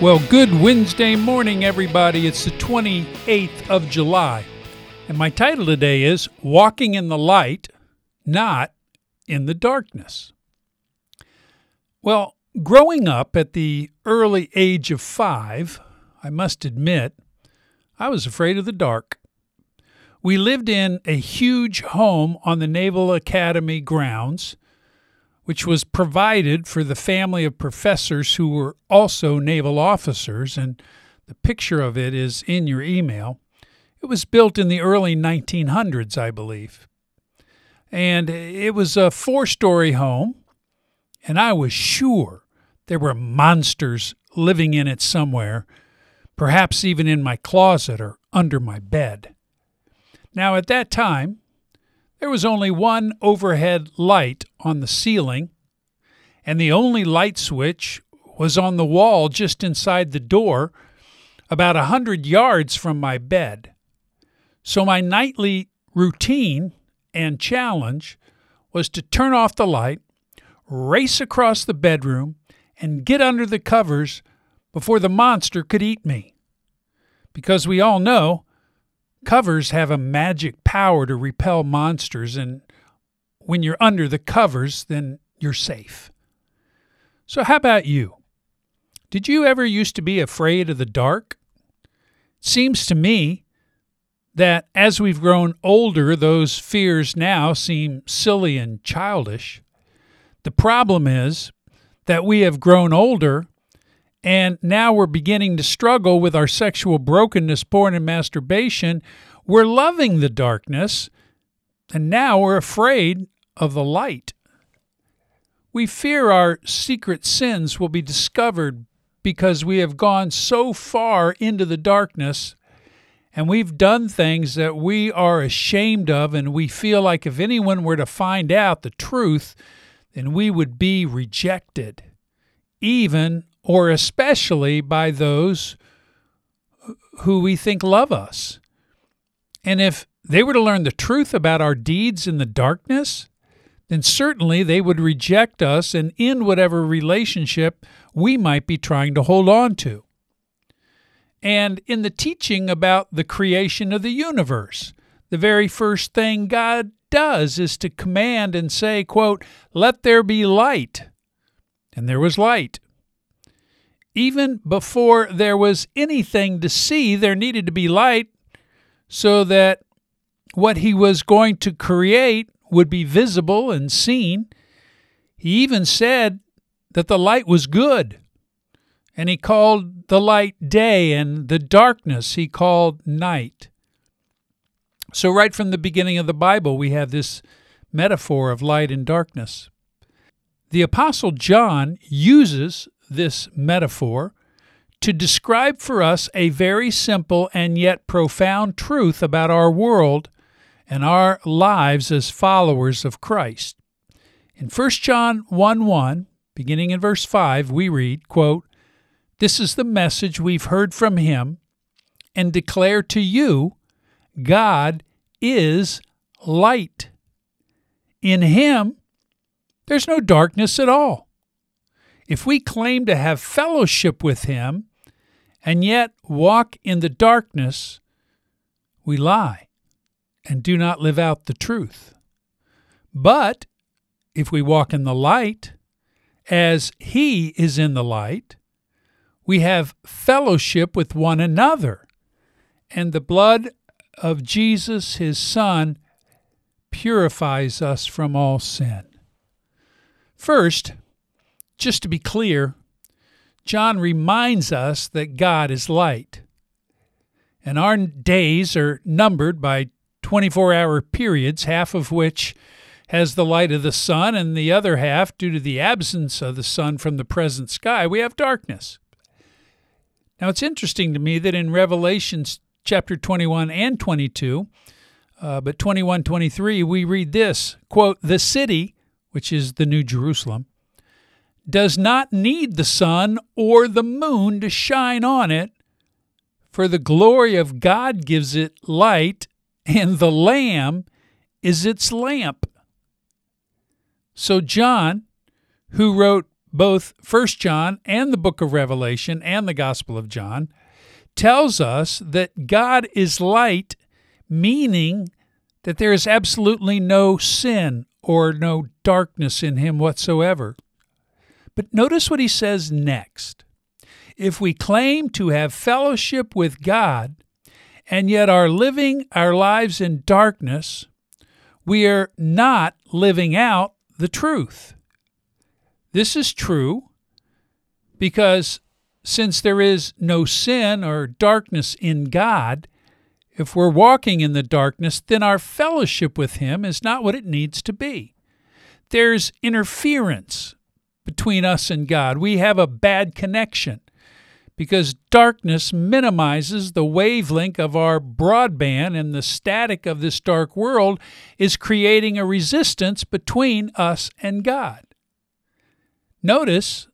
Well, good Wednesday morning, everybody. It's the 28th of July. And my title today is Walking in the Light, Not in the Darkness. Well, growing up at the early age of five, I must admit, I was afraid of the dark. We lived in a huge home on the Naval Academy grounds which was provided for the family of professors who were also naval officers, and the picture of it is in your email. It was built in the early 1900s, I believe. And it was a four story home, and I was sure there were monsters living in it somewhere, perhaps even in my closet or under my bed. Now, at that time, there was only one overhead light on the ceiling, and the only light switch was on the wall just inside the door, about a hundred yards from my bed. So my nightly routine and challenge was to turn off the light, race across the bedroom, and get under the covers before the monster could eat me. Because we all know Covers have a magic power to repel monsters, and when you're under the covers, then you're safe. So, how about you? Did you ever used to be afraid of the dark? Seems to me that as we've grown older, those fears now seem silly and childish. The problem is that we have grown older and now we're beginning to struggle with our sexual brokenness, born in masturbation. We're loving the darkness, and now we're afraid of the light. We fear our secret sins will be discovered because we have gone so far into the darkness and we've done things that we are ashamed of, and we feel like if anyone were to find out the truth, then we would be rejected, even or especially by those who we think love us. And if they were to learn the truth about our deeds in the darkness, then certainly they would reject us and end whatever relationship we might be trying to hold on to. And in the teaching about the creation of the universe, the very first thing God does is to command and say, quote, let there be light. And there was light even before there was anything to see, there needed to be light so that what he was going to create would be visible and seen. He even said that the light was good, and he called the light day, and the darkness he called night. So, right from the beginning of the Bible, we have this metaphor of light and darkness. The Apostle John uses this metaphor to describe for us a very simple and yet profound truth about our world and our lives as followers of Christ. In 1 John 1 1, beginning in verse 5, we read, quote, This is the message we've heard from him and declare to you God is light. In him, there's no darkness at all. If we claim to have fellowship with Him and yet walk in the darkness, we lie and do not live out the truth. But if we walk in the light, as He is in the light, we have fellowship with one another, and the blood of Jesus, His Son, purifies us from all sin. First, just to be clear, John reminds us that God is light. And our days are numbered by 24 hour periods, half of which has the light of the sun, and the other half, due to the absence of the sun from the present sky, we have darkness. Now, it's interesting to me that in Revelations chapter 21 and 22, uh, but 21 23, we read this quote, The city, which is the New Jerusalem, does not need the sun or the moon to shine on it, for the glory of God gives it light, and the Lamb is its lamp. So, John, who wrote both 1 John and the book of Revelation and the Gospel of John tells us that God is light, meaning that there is absolutely no sin or no darkness in him whatsoever. But notice what he says next. If we claim to have fellowship with God and yet are living our lives in darkness, we are not living out the truth. This is true because since there is no sin or darkness in God, if we're walking in the darkness, then our fellowship with Him is not what it needs to be. There's interference between us and God. We have a bad connection because darkness minimizes the wavelength of our broadband, and the static of this dark world is creating a resistance between us and God. Notice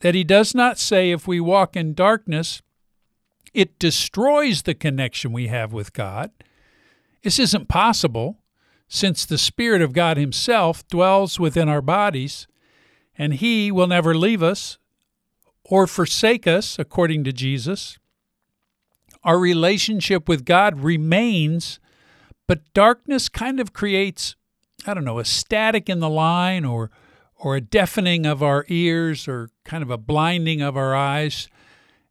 that he does not say if we walk in darkness, it destroys the connection we have with God. This isn't possible since the Spirit of God Himself dwells within our bodies, and He will never leave us or forsake us, according to Jesus. Our relationship with God remains, but darkness kind of creates, I don't know, a static in the line or or a deafening of our ears or kind of a blinding of our eyes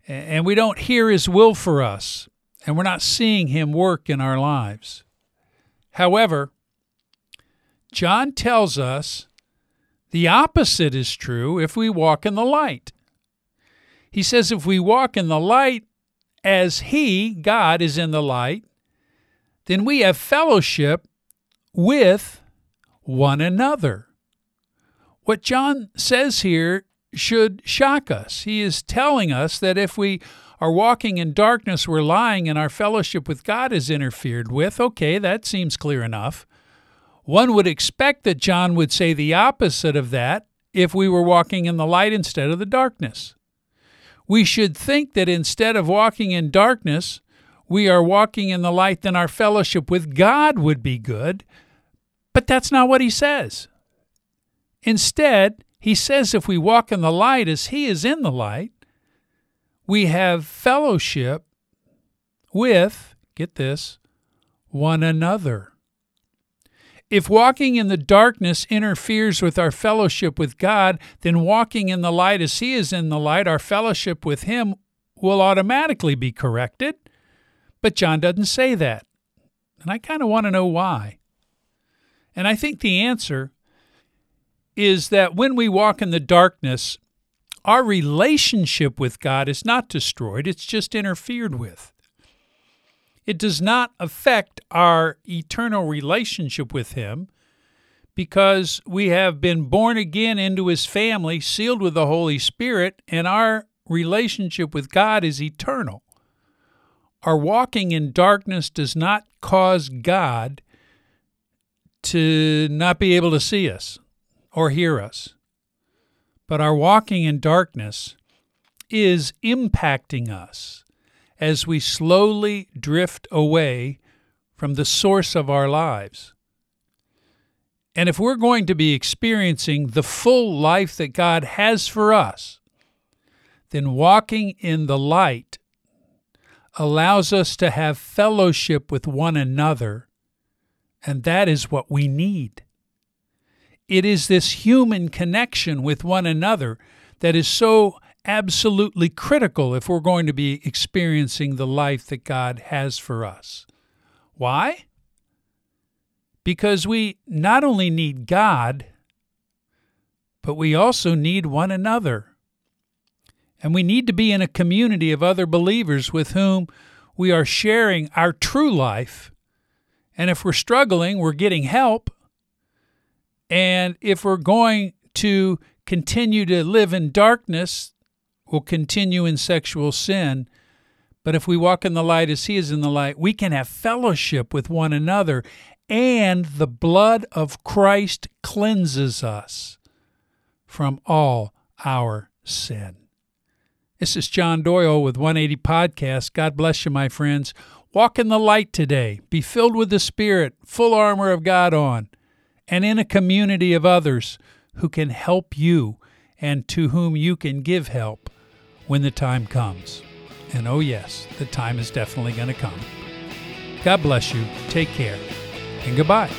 and we don't hear his will for us, and we're not seeing him work in our lives. However, John tells us the opposite is true if we walk in the light. He says if we walk in the light as he, God, is in the light, then we have fellowship with one another. What John says here should shock us. He is telling us that if we are walking in darkness, we're lying, and our fellowship with God is interfered with. Okay, that seems clear enough. One would expect that John would say the opposite of that if we were walking in the light instead of the darkness. We should think that instead of walking in darkness, we are walking in the light, then our fellowship with God would be good. But that's not what he says. Instead, he says if we walk in the light as He is in the light, we have fellowship with, get this, one another. If walking in the darkness interferes with our fellowship with God, then walking in the light as He is in the light, our fellowship with Him will automatically be corrected. But John doesn't say that. And I kind of want to know why. And I think the answer is that when we walk in the darkness, our relationship with God is not destroyed, it's just interfered with. It does not affect our eternal relationship with Him because we have been born again into His family, sealed with the Holy Spirit, and our relationship with God is eternal. Our walking in darkness does not cause God to not be able to see us or hear us. But our walking in darkness is impacting us as we slowly drift away from the source of our lives. And if we're going to be experiencing the full life that God has for us, then walking in the light allows us to have fellowship with one another, and that is what we need. It is this human connection with one another that is so absolutely critical if we're going to be experiencing the life that God has for us. Why? Because we not only need God, but we also need one another. And we need to be in a community of other believers with whom we are sharing our true life. And if we're struggling, we're getting help. And if we're going to continue to live in darkness, we'll continue in sexual sin. But if we walk in the light as He is in the light, we can have fellowship with one another, and the blood of Christ cleanses us from all our sin. This is John Doyle with 180 Podcast. God bless you, my friends. Walk in the light today. Be filled with the Spirit, full armor of God on and in a community of others who can help you and to whom you can give help when the time comes. And oh, yes, the time is definitely going to come. God bless you. Take care. And goodbye.